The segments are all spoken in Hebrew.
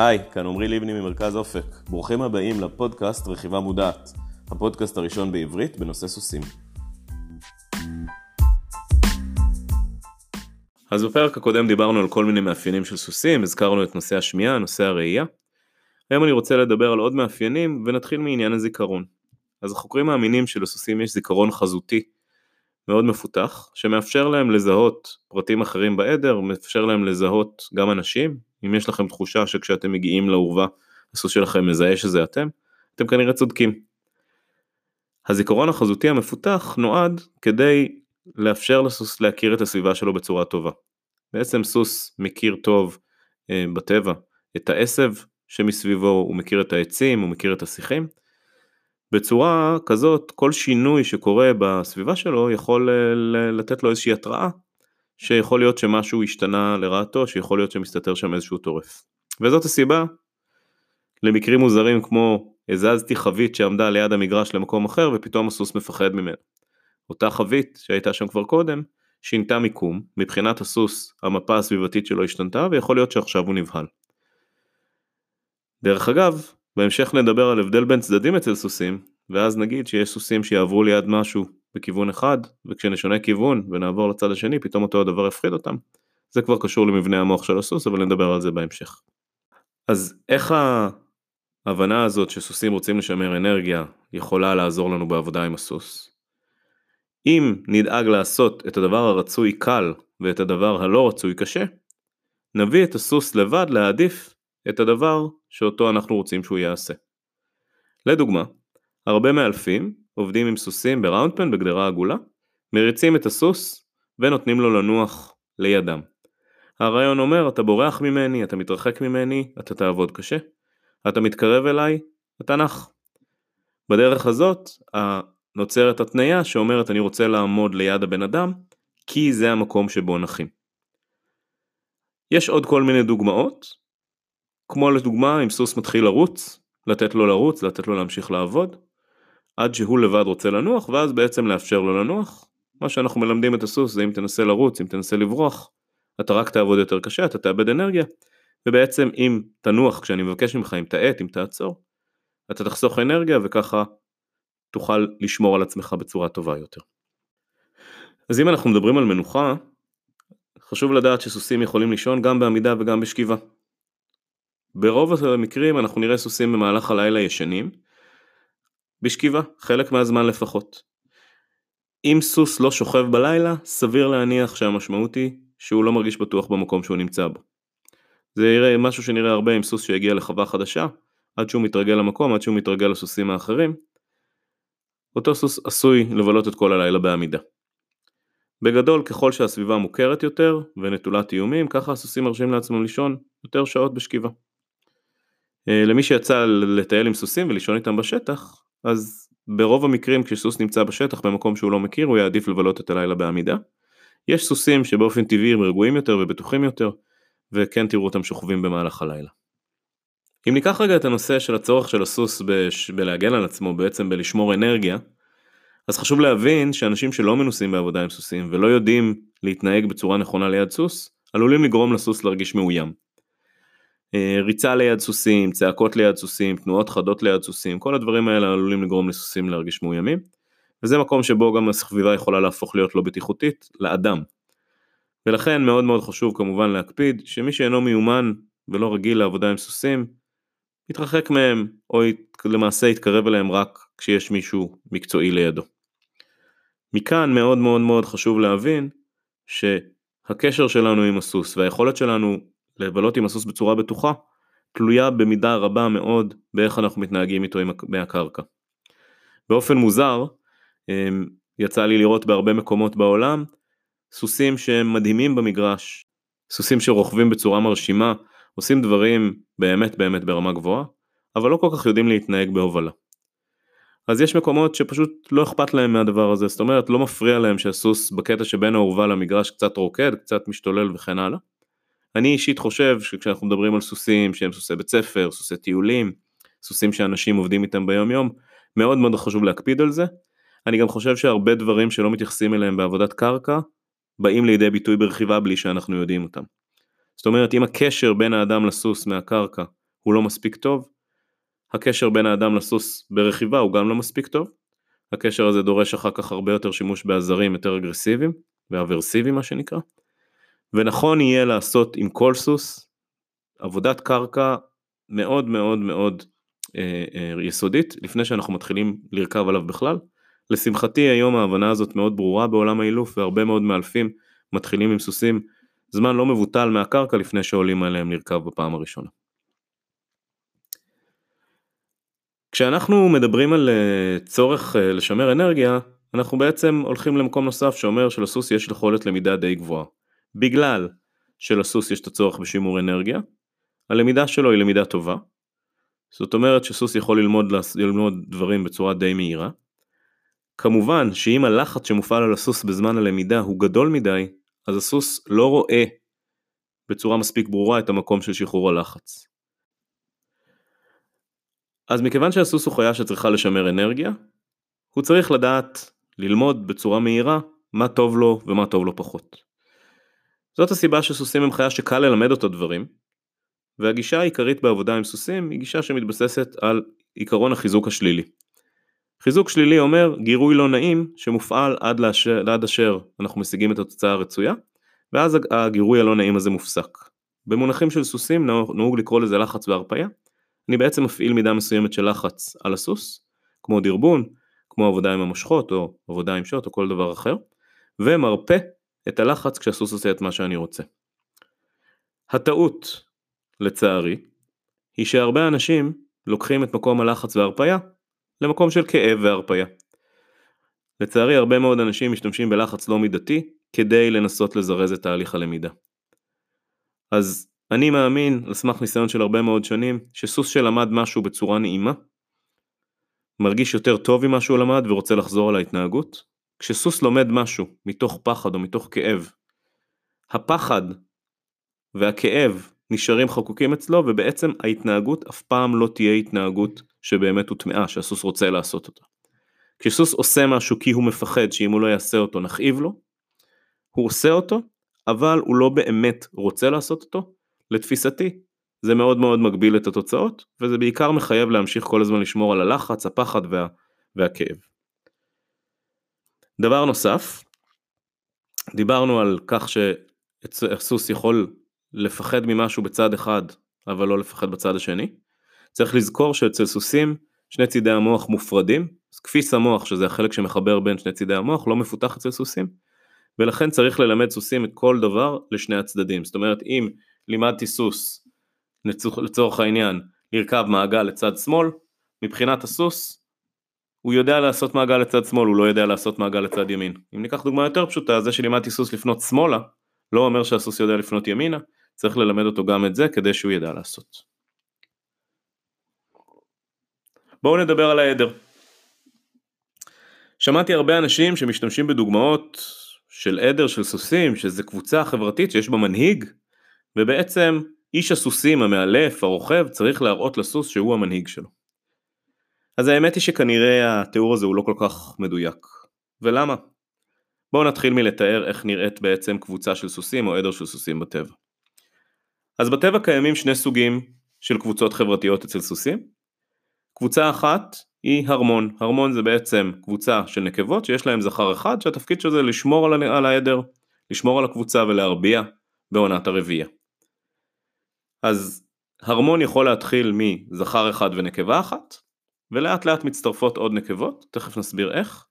היי, כאן עמרי לבני ממרכז אופק. ברוכים הבאים לפודקאסט רכיבה מודעת, הפודקאסט הראשון בעברית בנושא סוסים. אז בפרק הקודם דיברנו על כל מיני מאפיינים של סוסים, הזכרנו את נושא השמיעה, נושא הראייה. היום אני רוצה לדבר על עוד מאפיינים ונתחיל מעניין הזיכרון. אז החוקרים מאמינים שלסוסים יש זיכרון חזותי מאוד מפותח, שמאפשר להם לזהות פרטים אחרים בעדר, מאפשר להם לזהות גם אנשים, אם יש לכם תחושה שכשאתם מגיעים לאורווה הסוס שלכם מזהה שזה אתם, אתם כנראה צודקים. הזיכרון החזותי המפותח נועד כדי לאפשר לסוס להכיר את הסביבה שלו בצורה טובה. בעצם סוס מכיר טוב אה, בטבע את העשב שמסביבו, הוא מכיר את העצים, הוא מכיר את השיחים. בצורה כזאת כל שינוי שקורה בסביבה שלו יכול אה, לתת לו איזושהי התראה שיכול להיות שמשהו השתנה לרעתו, שיכול להיות שמסתתר שם איזשהו טורף. וזאת הסיבה למקרים מוזרים כמו הזזתי חבית שעמדה ליד המגרש למקום אחר ופתאום הסוס מפחד ממנו. אותה חבית שהייתה שם כבר קודם שינתה מיקום, מבחינת הסוס המפה הסביבתית שלו השתנתה ויכול להיות שעכשיו הוא נבהל. דרך אגב, בהמשך נדבר על הבדל בין צדדים אצל סוסים, ואז נגיד שיש סוסים שיעברו ליד משהו בכיוון אחד, וכשנשנה כיוון ונעבור לצד השני, פתאום אותו הדבר יפחיד אותם. זה כבר קשור למבנה המוח של הסוס, אבל נדבר על זה בהמשך. אז איך ההבנה הזאת שסוסים רוצים לשמר אנרגיה יכולה לעזור לנו בעבודה עם הסוס? אם נדאג לעשות את הדבר הרצוי קל ואת הדבר הלא רצוי קשה, נביא את הסוס לבד להעדיף את הדבר שאותו אנחנו רוצים שהוא יעשה. לדוגמה, הרבה מאלפים עובדים עם סוסים בראונדפן בגדרה עגולה, מריצים את הסוס ונותנים לו לנוח לידם. הרעיון אומר אתה בורח ממני, אתה מתרחק ממני, אתה תעבוד קשה, אתה מתקרב אליי, אתה נח. בדרך הזאת נוצרת התניה שאומרת אני רוצה לעמוד ליד הבן אדם כי זה המקום שבו נחים. יש עוד כל מיני דוגמאות, כמו לדוגמה אם סוס מתחיל לרוץ, לתת לו לרוץ, לתת לו להמשיך לעבוד, עד שהוא לבד רוצה לנוח ואז בעצם לאפשר לו לנוח. מה שאנחנו מלמדים את הסוס זה אם תנסה לרוץ, אם תנסה לברוח, אתה רק תעבוד יותר קשה, אתה תאבד אנרגיה, ובעצם אם תנוח כשאני מבקש ממך, אם תאט, אם תעצור, אתה תחסוך אנרגיה וככה תוכל לשמור על עצמך בצורה טובה יותר. אז אם אנחנו מדברים על מנוחה, חשוב לדעת שסוסים יכולים לישון גם בעמידה וגם בשכיבה. ברוב המקרים אנחנו נראה סוסים במהלך הלילה ישנים, בשכיבה, חלק מהזמן לפחות. אם סוס לא שוכב בלילה, סביר להניח שהמשמעות היא שהוא לא מרגיש בטוח במקום שהוא נמצא בו. זה יראה משהו שנראה הרבה עם סוס שהגיע לחווה חדשה, עד שהוא מתרגל למקום, עד שהוא מתרגל לסוסים האחרים. אותו סוס עשוי לבלות את כל הלילה בעמידה. בגדול, ככל שהסביבה מוכרת יותר ונטולת איומים, ככה הסוסים מרשים לעצמם לישון יותר שעות בשכיבה. אה, למי שיצא לטייל עם סוסים ולישון איתם בשטח, אז ברוב המקרים כשסוס נמצא בשטח במקום שהוא לא מכיר הוא יעדיף לבלות את הלילה בעמידה. יש סוסים שבאופן טבעי הם רגועים יותר ובטוחים יותר וכן תראו אותם שוכבים במהלך הלילה. אם ניקח רגע את הנושא של הצורך של הסוס בש... בלהגן על עצמו בעצם בלשמור אנרגיה אז חשוב להבין שאנשים שלא מנוסים בעבודה עם סוסים ולא יודעים להתנהג בצורה נכונה ליד סוס עלולים לגרום לסוס להרגיש מאוים. אה, ריצה ליד סוסים, צעקות ליד סוסים, תנועות חדות ליד סוסים, כל הדברים האלה עלולים לגרום לסוסים להרגיש מאוימים. וזה מקום שבו גם הסביבה יכולה להפוך להיות לא בטיחותית לאדם. ולכן מאוד מאוד חשוב כמובן להקפיד שמי שאינו מיומן ולא רגיל לעבודה עם סוסים, יתרחק מהם או למעשה יתקרב אליהם רק כשיש מישהו מקצועי לידו. מכאן מאוד מאוד מאוד חשוב להבין שהקשר שלנו עם הסוס והיכולת שלנו לבלות עם הסוס בצורה בטוחה, תלויה במידה רבה מאוד באיך אנחנו מתנהגים איתו עם מהקרקע. באופן מוזר, אמ, יצא לי לראות בהרבה מקומות בעולם סוסים שהם מדהימים במגרש, סוסים שרוכבים בצורה מרשימה, עושים דברים באמת באמת ברמה גבוהה, אבל לא כל כך יודעים להתנהג בהובלה. אז יש מקומות שפשוט לא אכפת להם מהדבר הזה, זאת אומרת לא מפריע להם שהסוס בקטע שבין האורווה למגרש קצת רוקד, קצת משתולל וכן הלאה. אני אישית חושב שכשאנחנו מדברים על סוסים שהם סוסי בית ספר, סוסי טיולים, סוסים שאנשים עובדים איתם ביום יום, מאוד מאוד חשוב להקפיד על זה. אני גם חושב שהרבה דברים שלא מתייחסים אליהם בעבודת קרקע, באים לידי ביטוי ברכיבה בלי שאנחנו יודעים אותם. זאת אומרת אם הקשר בין האדם לסוס מהקרקע הוא לא מספיק טוב. הקשר בין האדם לסוס ברכיבה הוא גם לא מספיק טוב. הקשר הזה דורש אחר כך הרבה יותר שימוש בעזרים יותר אגרסיביים ואברסיביים מה שנקרא. ונכון יהיה לעשות עם כל סוס עבודת קרקע מאוד מאוד מאוד אה, אה, יסודית לפני שאנחנו מתחילים לרכב עליו בכלל. לשמחתי היום ההבנה הזאת מאוד ברורה בעולם האילוף והרבה מאוד מאלפים מתחילים עם סוסים זמן לא מבוטל מהקרקע לפני שעולים עליהם לרכב בפעם הראשונה. כשאנחנו מדברים על אה, צורך לשמר אנרגיה, אנחנו בעצם הולכים למקום נוסף שאומר שלסוס יש יכולת למידה די גבוהה. בגלל שלסוס יש את הצורך בשימור אנרגיה, הלמידה שלו היא למידה טובה. זאת אומרת שסוס יכול ללמוד, ללמוד דברים בצורה די מהירה. כמובן שאם הלחץ שמופעל על הסוס בזמן הלמידה הוא גדול מדי, אז הסוס לא רואה בצורה מספיק ברורה את המקום של שחרור הלחץ. אז מכיוון שהסוס הוא חיה שצריכה לשמר אנרגיה, הוא צריך לדעת ללמוד בצורה מהירה מה טוב לו ומה טוב לו פחות. זאת הסיבה שסוסים הם חיה שקל ללמד אותו דברים, והגישה העיקרית בעבודה עם סוסים היא גישה שמתבססת על עיקרון החיזוק השלילי. חיזוק שלילי אומר גירוי לא נעים שמופעל עד, לאשר, עד אשר אנחנו משיגים את התוצאה הרצויה, ואז הגירוי הלא נעים הזה מופסק. במונחים של סוסים נהוג לקרוא לזה לחץ והרפאיה, אני בעצם מפעיל מידה מסוימת של לחץ על הסוס, כמו דרבון, כמו עבודה עם המושכות או עבודה עם שוט או כל דבר אחר, ומרפה את הלחץ כשהסוס עושה את מה שאני רוצה. הטעות, לצערי, היא שהרבה אנשים לוקחים את מקום הלחץ וההרפאיה למקום של כאב והרפאיה. לצערי הרבה מאוד אנשים משתמשים בלחץ לא מידתי כדי לנסות לזרז את תהליך הלמידה. אז אני מאמין, על סמך ניסיון של הרבה מאוד שנים, שסוס שלמד משהו בצורה נעימה, מרגיש יותר טוב ממה שהוא למד ורוצה לחזור על ההתנהגות. כשסוס לומד משהו מתוך פחד או מתוך כאב, הפחד והכאב נשארים חקוקים אצלו ובעצם ההתנהגות אף פעם לא תהיה התנהגות שבאמת הוטמעה, שהסוס רוצה לעשות אותה. כשסוס עושה משהו כי הוא מפחד שאם הוא לא יעשה אותו נכאיב לו, הוא עושה אותו, אבל הוא לא באמת רוצה לעשות אותו, לתפיסתי זה מאוד מאוד מגביל את התוצאות, וזה בעיקר מחייב להמשיך כל הזמן לשמור על הלחץ, הפחד וה, והכאב. דבר נוסף, דיברנו על כך שהסוס יכול לפחד ממשהו בצד אחד, אבל לא לפחד בצד השני. צריך לזכור שאצל סוסים שני צידי המוח מופרדים, כפיס המוח שזה החלק שמחבר בין שני צידי המוח לא מפותח אצל סוסים, ולכן צריך ללמד סוסים את כל דבר לשני הצדדים. זאת אומרת אם לימדתי סוס לצורך העניין לרכב מעגל לצד שמאל, מבחינת הסוס הוא יודע לעשות מעגל לצד שמאל, הוא לא יודע לעשות מעגל לצד ימין. אם ניקח דוגמה יותר פשוטה, זה שלימדתי סוס לפנות שמאלה, לא אומר שהסוס יודע לפנות ימינה, צריך ללמד אותו גם את זה כדי שהוא ידע לעשות. בואו נדבר על העדר. שמעתי הרבה אנשים שמשתמשים בדוגמאות של עדר של סוסים, שזה קבוצה חברתית שיש בה מנהיג, ובעצם איש הסוסים המאלף, הרוכב, צריך להראות לסוס שהוא המנהיג שלו. אז האמת היא שכנראה התיאור הזה הוא לא כל כך מדויק. ולמה? בואו נתחיל מלתאר איך נראית בעצם קבוצה של סוסים או עדר של סוסים בטבע. אז בטבע קיימים שני סוגים של קבוצות חברתיות אצל סוסים. קבוצה אחת היא הרמון. הרמון זה בעצם קבוצה של נקבות שיש להם זכר אחד שהתפקיד של זה לשמור על העדר, לשמור על הקבוצה ולהרביע בעונת הרביעייה. אז הרמון יכול להתחיל מזכר אחד ונקבה אחת, ולאט לאט מצטרפות עוד נקבות, תכף נסביר איך.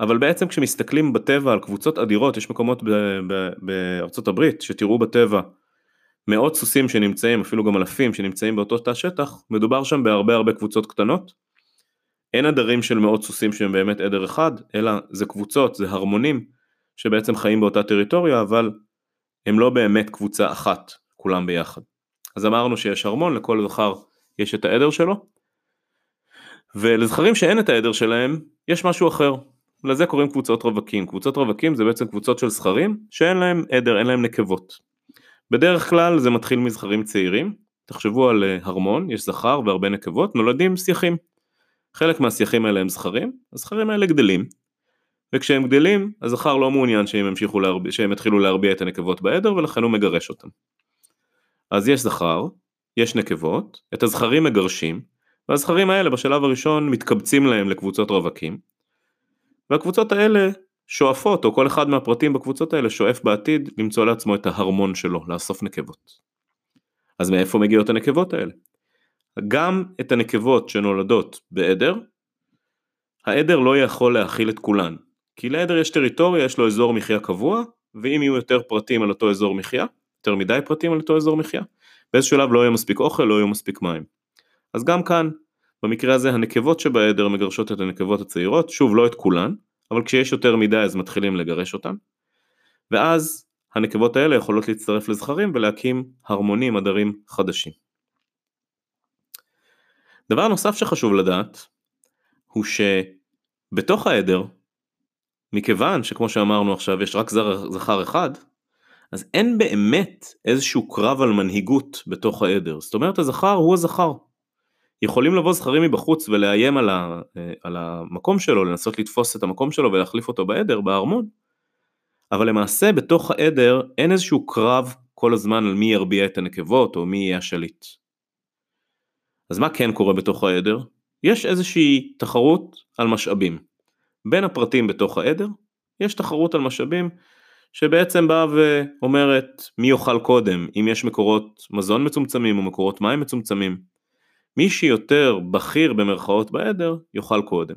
אבל בעצם כשמסתכלים בטבע על קבוצות אדירות, יש מקומות בארצות הברית שתראו בטבע מאות סוסים שנמצאים, אפילו גם אלפים שנמצאים באותו תא שטח, מדובר שם בהרבה הרבה קבוצות קטנות. אין עדרים של מאות סוסים שהם באמת עדר אחד, אלא זה קבוצות, זה הרמונים, שבעצם חיים באותה טריטוריה, אבל הם לא באמת קבוצה אחת, כולם ביחד. אז אמרנו שיש ארמון, לכל זכר יש את העדר שלו, ולזכרים שאין את העדר שלהם, יש משהו אחר. לזה קוראים קבוצות רווקים. קבוצות רווקים זה בעצם קבוצות של זכרים שאין להם עדר, אין להם נקבות. בדרך כלל זה מתחיל מזכרים צעירים, תחשבו על אה, הרמון, יש זכר והרבה נקבות, נולדים שיחים. חלק מהשיחים האלה הם זכרים, הזכרים האלה גדלים, וכשהם גדלים, הזכר לא מעוניין שהם, להרב... שהם יתחילו להרביע את הנקבות בעדר ולכן הוא מגרש אותם. אז יש זכר, יש נקבות, את הזכרים מגרשים, והזכרים האלה בשלב הראשון מתקבצים להם לקבוצות רווקים, והקבוצות האלה שואפות, או כל אחד מהפרטים בקבוצות האלה שואף בעתיד למצוא לעצמו את ההרמון שלו, לאסוף נקבות. אז מאיפה מגיעות הנקבות האלה? גם את הנקבות שנולדות בעדר, העדר לא יכול להכיל את כולן, כי לעדר יש טריטוריה, יש לו אזור מחיה קבוע, ואם יהיו יותר פרטים על אותו אזור מחיה, יותר מדי פרטים על אותו אזור מחיה, באיזשהו שלב לא יהיה מספיק אוכל, לא יהיו מספיק מים. אז גם כאן, במקרה הזה הנקבות שבעדר מגרשות את הנקבות הצעירות, שוב לא את כולן, אבל כשיש יותר מדי אז מתחילים לגרש אותן, ואז הנקבות האלה יכולות להצטרף לזכרים ולהקים הרמונים, עדרים חדשים. דבר נוסף שחשוב לדעת, הוא שבתוך העדר, מכיוון שכמו שאמרנו עכשיו יש רק זכר אחד, אז אין באמת איזשהו קרב על מנהיגות בתוך העדר. זאת אומרת הזכר הוא הזכר. יכולים לבוא זכרים מבחוץ ולאיים על, ה, על המקום שלו, לנסות לתפוס את המקום שלו ולהחליף אותו בעדר, בארמון, אבל למעשה בתוך העדר אין איזשהו קרב כל הזמן על מי ירביע את הנקבות או מי יהיה השליט. אז מה כן קורה בתוך העדר? יש איזושהי תחרות על משאבים. בין הפרטים בתוך העדר יש תחרות על משאבים שבעצם באה ואומרת מי יאכל קודם, אם יש מקורות מזון מצומצמים או מקורות מים מצומצמים. מי שיותר בכיר במרכאות בעדר יאכל קודם.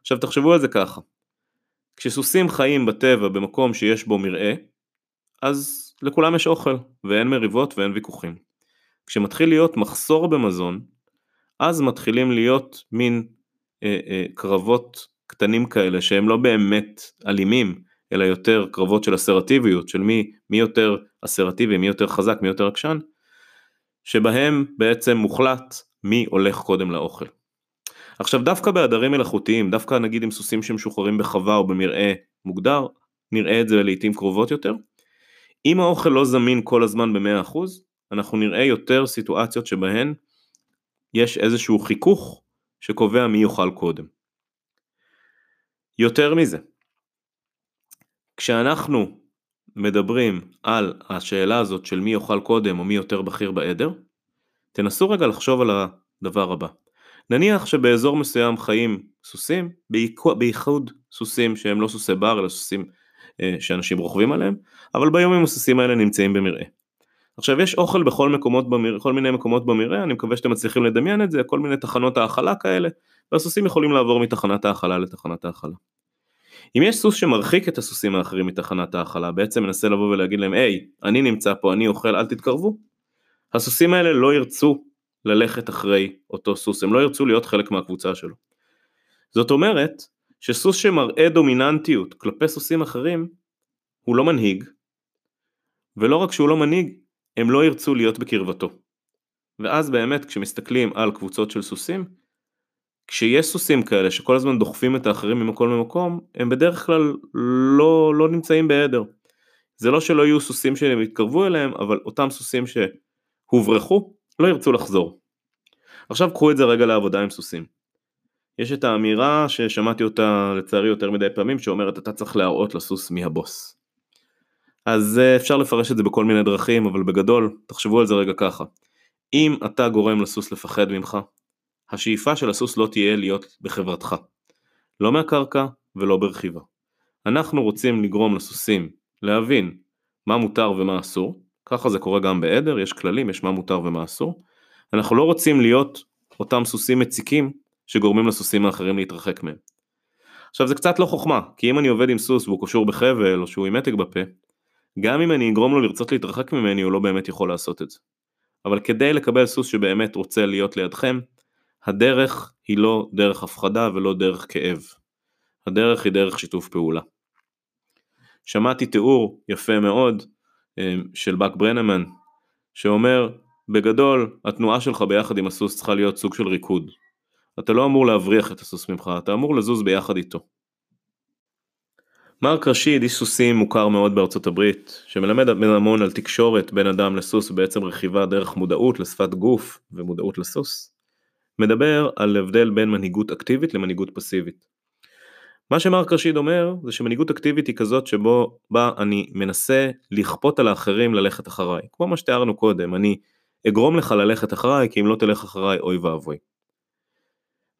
עכשיו תחשבו על זה ככה, כשסוסים חיים בטבע במקום שיש בו מרעה, אז לכולם יש אוכל ואין מריבות ואין ויכוחים. כשמתחיל להיות מחסור במזון, אז מתחילים להיות מין אה, אה, קרבות קטנים כאלה שהם לא באמת אלימים, אלא יותר קרבות של אסרטיביות, של מי, מי יותר אסרטיבי, מי יותר חזק, מי יותר עקשן, שבהם בעצם מוחלט מי הולך קודם לאוכל. עכשיו דווקא בעדרים מלאכותיים, דווקא נגיד עם סוסים שמשוחררים בחווה או במרעה מוגדר, נראה את זה לעיתים קרובות יותר. אם האוכל לא זמין כל הזמן ב-100%, אנחנו נראה יותר סיטואציות שבהן יש איזשהו חיכוך שקובע מי יאכל קודם. יותר מזה, כשאנחנו מדברים על השאלה הזאת של מי יאכל קודם או מי יותר בכיר בעדר, תנסו רגע לחשוב על הדבר הבא. נניח שבאזור מסוים חיים סוסים, בייחוד סוסים שהם לא סוסי בר אלא סוסים אה, שאנשים רוכבים עליהם, אבל ביום הסוסים האלה נמצאים במרעה. עכשיו יש אוכל בכל מקומות במרעה, כל מיני מקומות במרעה, אני מקווה שאתם מצליחים לדמיין את זה, כל מיני תחנות האכלה כאלה, והסוסים יכולים לעבור מתחנת האכלה לתחנת האכלה. אם יש סוס שמרחיק את הסוסים האחרים מתחנת האכלה, בעצם מנסה לבוא ולהגיד להם, היי, אני נמצא פה, אני אוכל, אל תתקרבו, הסוסים האלה לא ירצו ללכת אחרי אותו סוס, הם לא ירצו להיות חלק מהקבוצה שלו. זאת אומרת, שסוס שמראה דומיננטיות כלפי סוסים אחרים, הוא לא מנהיג, ולא רק שהוא לא מנהיג, הם לא ירצו להיות בקרבתו. ואז באמת כשמסתכלים על קבוצות של סוסים, כשיש סוסים כאלה שכל הזמן דוחפים את האחרים ממקום למקום, הם בדרך כלל לא, לא נמצאים בעדר. זה לא שלא יהיו סוסים שהם יתקרבו אליהם, אבל אותם סוסים שהוברחו, לא ירצו לחזור. עכשיו קחו את זה רגע לעבודה עם סוסים. יש את האמירה ששמעתי אותה לצערי יותר מדי פעמים, שאומרת אתה צריך להראות לסוס מי הבוס. אז אה, אפשר לפרש את זה בכל מיני דרכים, אבל בגדול, תחשבו על זה רגע ככה. אם אתה גורם לסוס לפחד ממך, השאיפה של הסוס לא תהיה להיות בחברתך. לא מהקרקע ולא ברכיבה. אנחנו רוצים לגרום לסוסים להבין מה מותר ומה אסור, ככה זה קורה גם בעדר, יש כללים, יש מה מותר ומה אסור. אנחנו לא רוצים להיות אותם סוסים מציקים שגורמים לסוסים האחרים להתרחק מהם. עכשיו זה קצת לא חוכמה, כי אם אני עובד עם סוס והוא קשור בחבל או שהוא עם מתג בפה, גם אם אני אגרום לו לרצות להתרחק ממני הוא לא באמת יכול לעשות את זה. אבל כדי לקבל סוס שבאמת רוצה להיות לידכם, הדרך היא לא דרך הפחדה ולא דרך כאב. הדרך היא דרך שיתוף פעולה. שמעתי תיאור יפה מאוד של באק ברנמן שאומר בגדול התנועה שלך ביחד עם הסוס צריכה להיות סוג של ריקוד. אתה לא אמור להבריח את הסוס ממך, אתה אמור לזוז ביחד איתו. מרק רשיד, איש סוסים מוכר מאוד בארצות הברית, שמלמד המון על תקשורת בין אדם לסוס ובעצם רכיבה דרך מודעות לשפת גוף ומודעות לסוס, מדבר על הבדל בין מנהיגות אקטיבית למנהיגות פסיבית. מה שמרק רשיד אומר זה שמנהיגות אקטיבית היא כזאת שבו בה אני מנסה לכפות על האחרים ללכת אחריי, כמו מה שתיארנו קודם, אני אגרום לך ללכת אחריי, כי אם לא תלך אחריי, אוי ואבוי.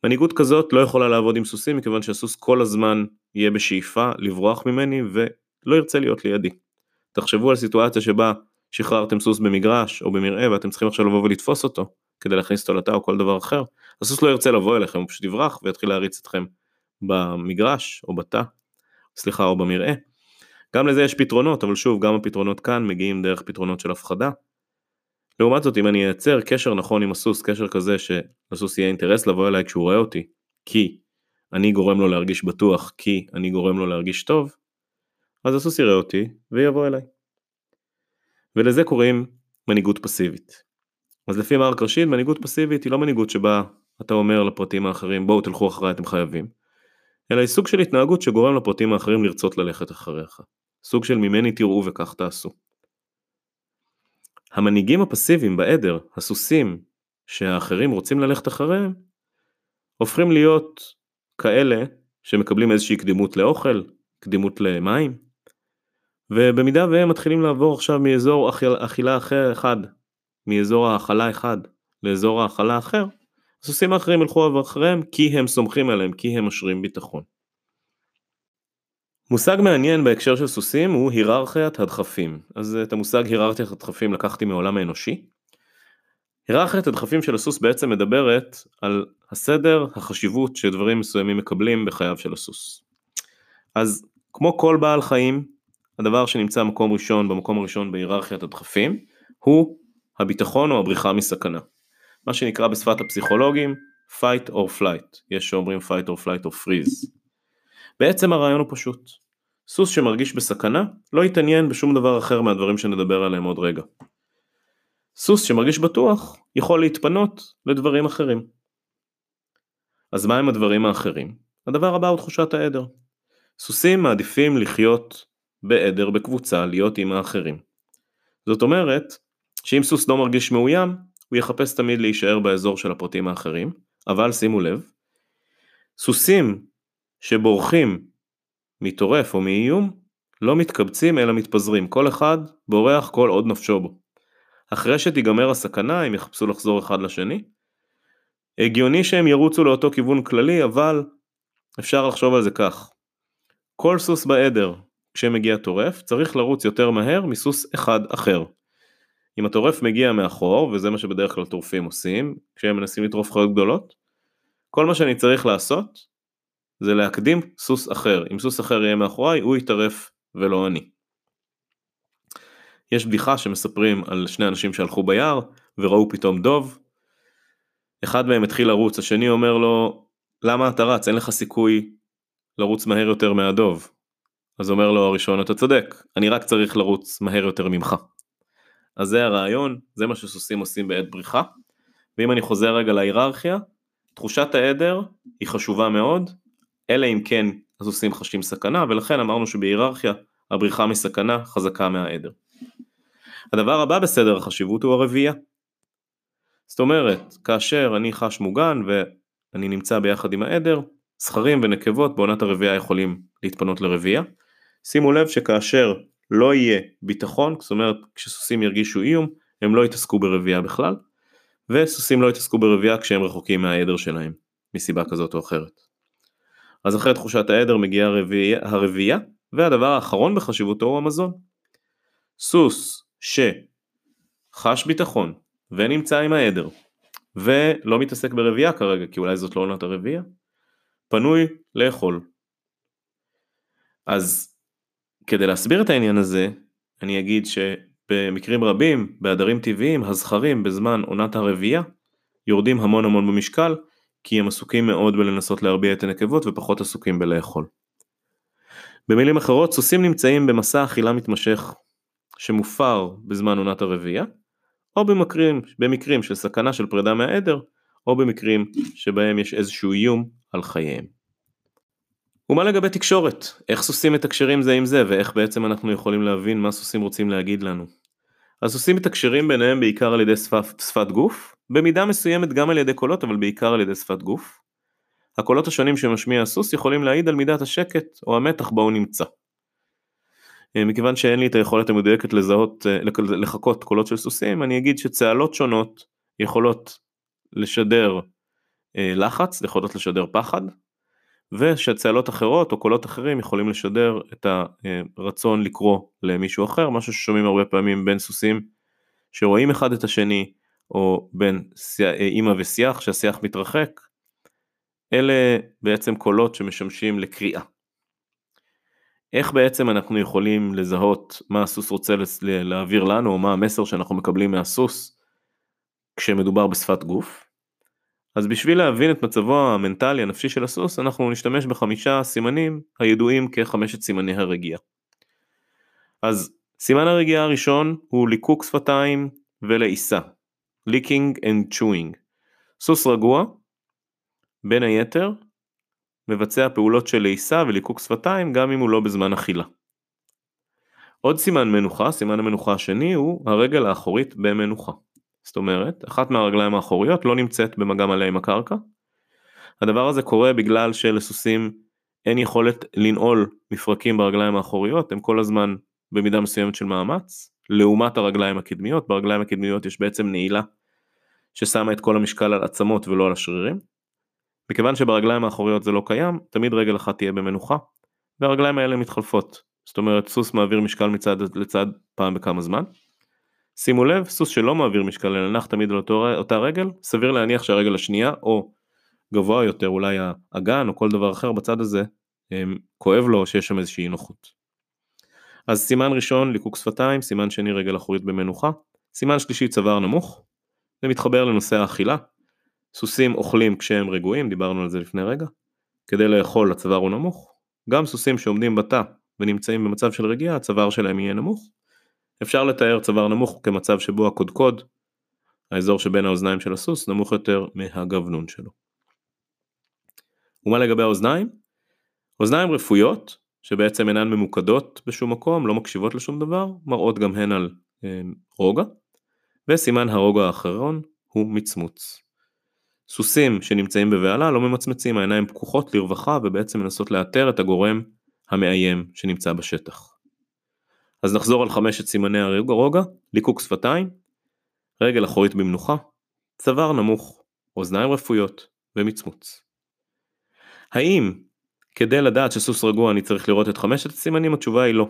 מנהיגות כזאת לא יכולה לעבוד עם סוסים, מכיוון שהסוס כל הזמן יהיה בשאיפה לברוח ממני ולא ירצה להיות לידי. תחשבו על סיטואציה שבה שחררתם סוס במגרש או במרעה ואתם צריכים עכשיו לבוא ולתפוס אותו כדי להכניס אותו לתא או כל דבר אחר, הסוס לא ירצה לבוא אליכם, הוא פשוט יברח ויתחיל להריץ אתכם במגרש או בתא, סליחה, או במרעה. גם לזה יש פתרונות, אבל שוב, גם הפתרונות כאן מגיעים דרך פתרונות של הפחדה. לעומת זאת, אם אני אייצר קשר נכון עם הסוס, קשר כזה שלסוס יהיה אינטרס לבוא אליי כשהוא רואה אותי, כי אני גורם לו להרגיש בטוח, כי אני גורם לו להרגיש טוב, אז הסוס יראה אותי ויבוא אליי. ולזה קוראים מנהיגות פסיבית. אז לפי מרק רשיד, מנהיגות פסיבית היא לא מנהיגות שבה אתה אומר לפרטים האחרים בואו תלכו אחריי אתם חייבים, אלא היא סוג של התנהגות שגורם לפרטים האחרים לרצות ללכת אחריך. סוג של ממני תראו וכך תעשו. המנהיגים הפסיביים בעדר, הסוסים, שהאחרים רוצים ללכת אחריהם, הופכים להיות כאלה שמקבלים איזושהי קדימות לאוכל, קדימות למים, ובמידה והם מתחילים לעבור עכשיו מאזור אכיל, אכילה אחר אחד, מאזור האכלה אחד לאזור האכלה אחר, הסוסים האחרים ילכו אחריהם כי הם סומכים עליהם, כי הם משרים ביטחון. מושג מעניין בהקשר של סוסים הוא היררכיית הדחפים. אז את המושג היררכיית הדחפים לקחתי מעולם האנושי. היררכיית הדחפים של הסוס בעצם מדברת על הסדר, החשיבות שדברים מסוימים מקבלים בחייו של הסוס. אז כמו כל בעל חיים, הדבר שנמצא מקום ראשון במקום הראשון בהיררכיית הדחפים הוא הביטחון או הבריחה מסכנה. מה שנקרא בשפת הפסיכולוגים fight or flight, יש שאומרים fight or flight or freeze. בעצם הרעיון הוא פשוט, סוס שמרגיש בסכנה לא יתעניין בשום דבר אחר מהדברים שנדבר עליהם עוד רגע. סוס שמרגיש בטוח יכול להתפנות לדברים אחרים. אז מה הם הדברים האחרים? הדבר הבא הוא תחושת העדר. סוסים מעדיפים לחיות בעדר בקבוצה, להיות עם האחרים. זאת אומרת, שאם סוס לא מרגיש מאוים, הוא יחפש תמיד להישאר באזור של הפרטים האחרים, אבל שימו לב, סוסים שבורחים מטורף או מאיום, לא מתקבצים אלא מתפזרים, כל אחד בורח כל עוד נפשו בו. אחרי שתיגמר הסכנה הם יחפשו לחזור אחד לשני. הגיוני שהם ירוצו לאותו כיוון כללי, אבל אפשר לחשוב על זה כך. כל סוס בעדר, כשמגיע טורף, צריך לרוץ יותר מהר מסוס אחד אחר. אם הטורף מגיע מאחור, וזה מה שבדרך כלל טורפים עושים, כשהם מנסים לטרוף חיות גדולות, כל מה שאני צריך לעשות זה להקדים סוס אחר. אם סוס אחר יהיה מאחוריי, הוא יטרף ולא אני. יש בדיחה שמספרים על שני אנשים שהלכו ביער וראו פתאום דוב. אחד מהם התחיל לרוץ, השני אומר לו, למה אתה רץ? אין לך סיכוי לרוץ מהר יותר מהדוב. אז אומר לו הראשון, אתה צודק, אני רק צריך לרוץ מהר יותר ממך. אז זה הרעיון, זה מה שסוסים עושים בעת בריחה. ואם אני חוזר רגע להיררכיה, תחושת העדר היא חשובה מאוד, אלא אם כן הסוסים חשים סכנה, ולכן אמרנו שבהיררכיה הבריחה מסכנה חזקה מהעדר. הדבר הבא בסדר החשיבות הוא הרבייה. זאת אומרת, כאשר אני חש מוגן ואני נמצא ביחד עם העדר, זכרים ונקבות בעונת הרבייה יכולים להתפנות לרבייה. שימו לב שכאשר לא יהיה ביטחון, זאת אומרת כשסוסים ירגישו איום, הם לא יתעסקו ברבייה בכלל, וסוסים לא יתעסקו ברבייה כשהם רחוקים מהעדר שלהם, מסיבה כזאת או אחרת. אז אחרי תחושת העדר מגיעה הרבייה, והדבר האחרון בחשיבותו הוא המזון. סוס שחש ביטחון ונמצא עם העדר ולא מתעסק ברבייה כרגע כי אולי זאת לא עונת הרבייה, פנוי לאכול. אז כדי להסביר את העניין הזה, אני אגיד שבמקרים רבים, בעדרים טבעיים, הזכרים בזמן עונת הרבייה יורדים המון המון במשקל, כי הם עסוקים מאוד בלנסות להרביע את הנקבות ופחות עסוקים בלאכול. במילים אחרות, סוסים נמצאים במסע אכילה מתמשך שמופר בזמן עונת הרבייה, או במקרים, במקרים של סכנה של פרידה מהעדר, או במקרים שבהם יש איזשהו איום על חייהם. ומה לגבי תקשורת? איך סוסים מתקשרים זה עם זה, ואיך בעצם אנחנו יכולים להבין מה סוסים רוצים להגיד לנו? הסוסים מתקשרים ביניהם בעיקר על ידי שפת, שפת גוף, במידה מסוימת גם על ידי קולות, אבל בעיקר על ידי שפת גוף. הקולות השונים שמשמיע הסוס יכולים להעיד על מידת השקט או המתח בו הוא נמצא. אה, מכיוון שאין לי את היכולת המדויקת לזהות, אה, לחכות קולות של סוסים, אני אגיד שצהלות שונות יכולות לשדר אה, לחץ, יכולות לשדר פחד, ושצהלות אחרות או קולות אחרים יכולים לשדר את הרצון לקרוא למישהו אחר, משהו ששומעים הרבה פעמים בין סוסים שרואים אחד את השני, או בין אימא ושיח, שהשיח מתרחק, אלה בעצם קולות שמשמשים לקריאה. איך בעצם אנחנו יכולים לזהות מה הסוס רוצה להעביר לנו, או מה המסר שאנחנו מקבלים מהסוס כשמדובר בשפת גוף? אז בשביל להבין את מצבו המנטלי הנפשי של הסוס, אנחנו נשתמש בחמישה סימנים הידועים כחמשת סימני הרגיעה. אז סימן הרגיעה הראשון הוא ליקוק שפתיים ולעיסה, leaking and chewing. סוס רגוע, בין היתר, מבצע פעולות של לעיסה וליקוק שפתיים גם אם הוא לא בזמן אכילה. עוד סימן מנוחה, סימן המנוחה השני הוא הרגל האחורית במנוחה. זאת אומרת, אחת מהרגליים האחוריות לא נמצאת במגע מלא עם הקרקע. הדבר הזה קורה בגלל שלסוסים אין יכולת לנעול מפרקים ברגליים האחוריות, הם כל הזמן במידה מסוימת של מאמץ, לעומת הרגליים הקדמיות, ברגליים הקדמיות יש בעצם נעילה ששמה את כל המשקל על עצמות ולא על השרירים. מכיוון שברגליים האחוריות זה לא קיים, תמיד רגל אחת תהיה במנוחה, והרגליים האלה מתחלפות. זאת אומרת, סוס מעביר משקל מצד לצד פעם בכמה זמן. שימו לב, סוס שלא מעביר משקל אלא נח תמיד על אותו, אותה רגל, סביר להניח שהרגל השנייה, או גבוה יותר, אולי האגן או כל דבר אחר בצד הזה, כואב לו שיש שם איזושהי נוחות. אז סימן ראשון ליקוק שפתיים, סימן שני רגל אחורית במנוחה, סימן שלישי צוואר נמוך, זה מתחבר לנושא האכילה, סוסים אוכלים כשהם רגועים, דיברנו על זה לפני רגע, כדי לאכול הצוואר הוא נמוך, גם סוסים שעומדים בתא ונמצאים במצב של רגיעה, הצוואר שלהם יהיה נמוך. אפשר לתאר צוואר נמוך כמצב שבו הקודקוד, האזור שבין האוזניים של הסוס, נמוך יותר מהגבנון שלו. ומה לגבי האוזניים? אוזניים רפויות, שבעצם אינן ממוקדות בשום מקום, לא מקשיבות לשום דבר, מראות גם הן על אה, רוגע, וסימן הרוגע האחרון הוא מצמוץ. סוסים שנמצאים בבהלה לא ממצמצים, העיניים פקוחות לרווחה ובעצם מנסות לאתר את הגורם המאיים שנמצא בשטח. אז נחזור על חמשת סימני הרוגע, ליקוק שפתיים, רגל אחורית במנוחה, צוואר נמוך, אוזניים רפויות ומצמוץ. האם כדי לדעת שסוס רגוע אני צריך לראות את חמשת הסימנים? התשובה היא לא.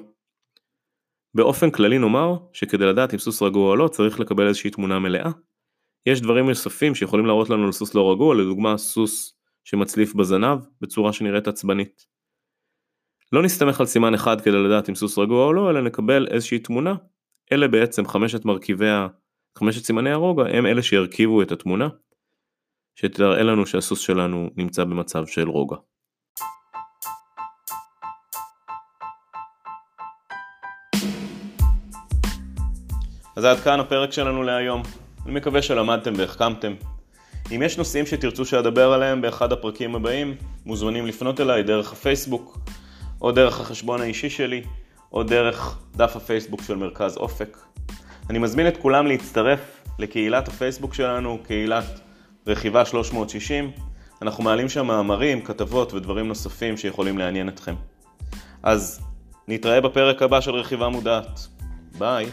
באופן כללי נאמר שכדי לדעת אם סוס רגוע או לא צריך לקבל איזושהי תמונה מלאה יש דברים נוספים שיכולים להראות לנו לסוס לא רגוע, לדוגמה סוס שמצליף בזנב בצורה שנראית עצבנית. לא נסתמך על סימן אחד כדי לדעת אם סוס רגוע או לא, אלא נקבל איזושהי תמונה. אלה בעצם חמשת מרכיבי, חמשת סימני הרוגע, הם אלה שירכיבו את התמונה, שתראה לנו שהסוס שלנו נמצא במצב של רוגע. אז עד כאן הפרק שלנו להיום. אני מקווה שלמדתם והחכמתם. אם יש נושאים שתרצו שאדבר עליהם באחד הפרקים הבאים, מוזמנים לפנות אליי דרך הפייסבוק, או דרך החשבון האישי שלי, או דרך דף הפייסבוק של מרכז אופק. אני מזמין את כולם להצטרף לקהילת הפייסבוק שלנו, קהילת רכיבה 360. אנחנו מעלים שם מאמרים, כתבות ודברים נוספים שיכולים לעניין אתכם. אז נתראה בפרק הבא של רכיבה מודעת. ביי.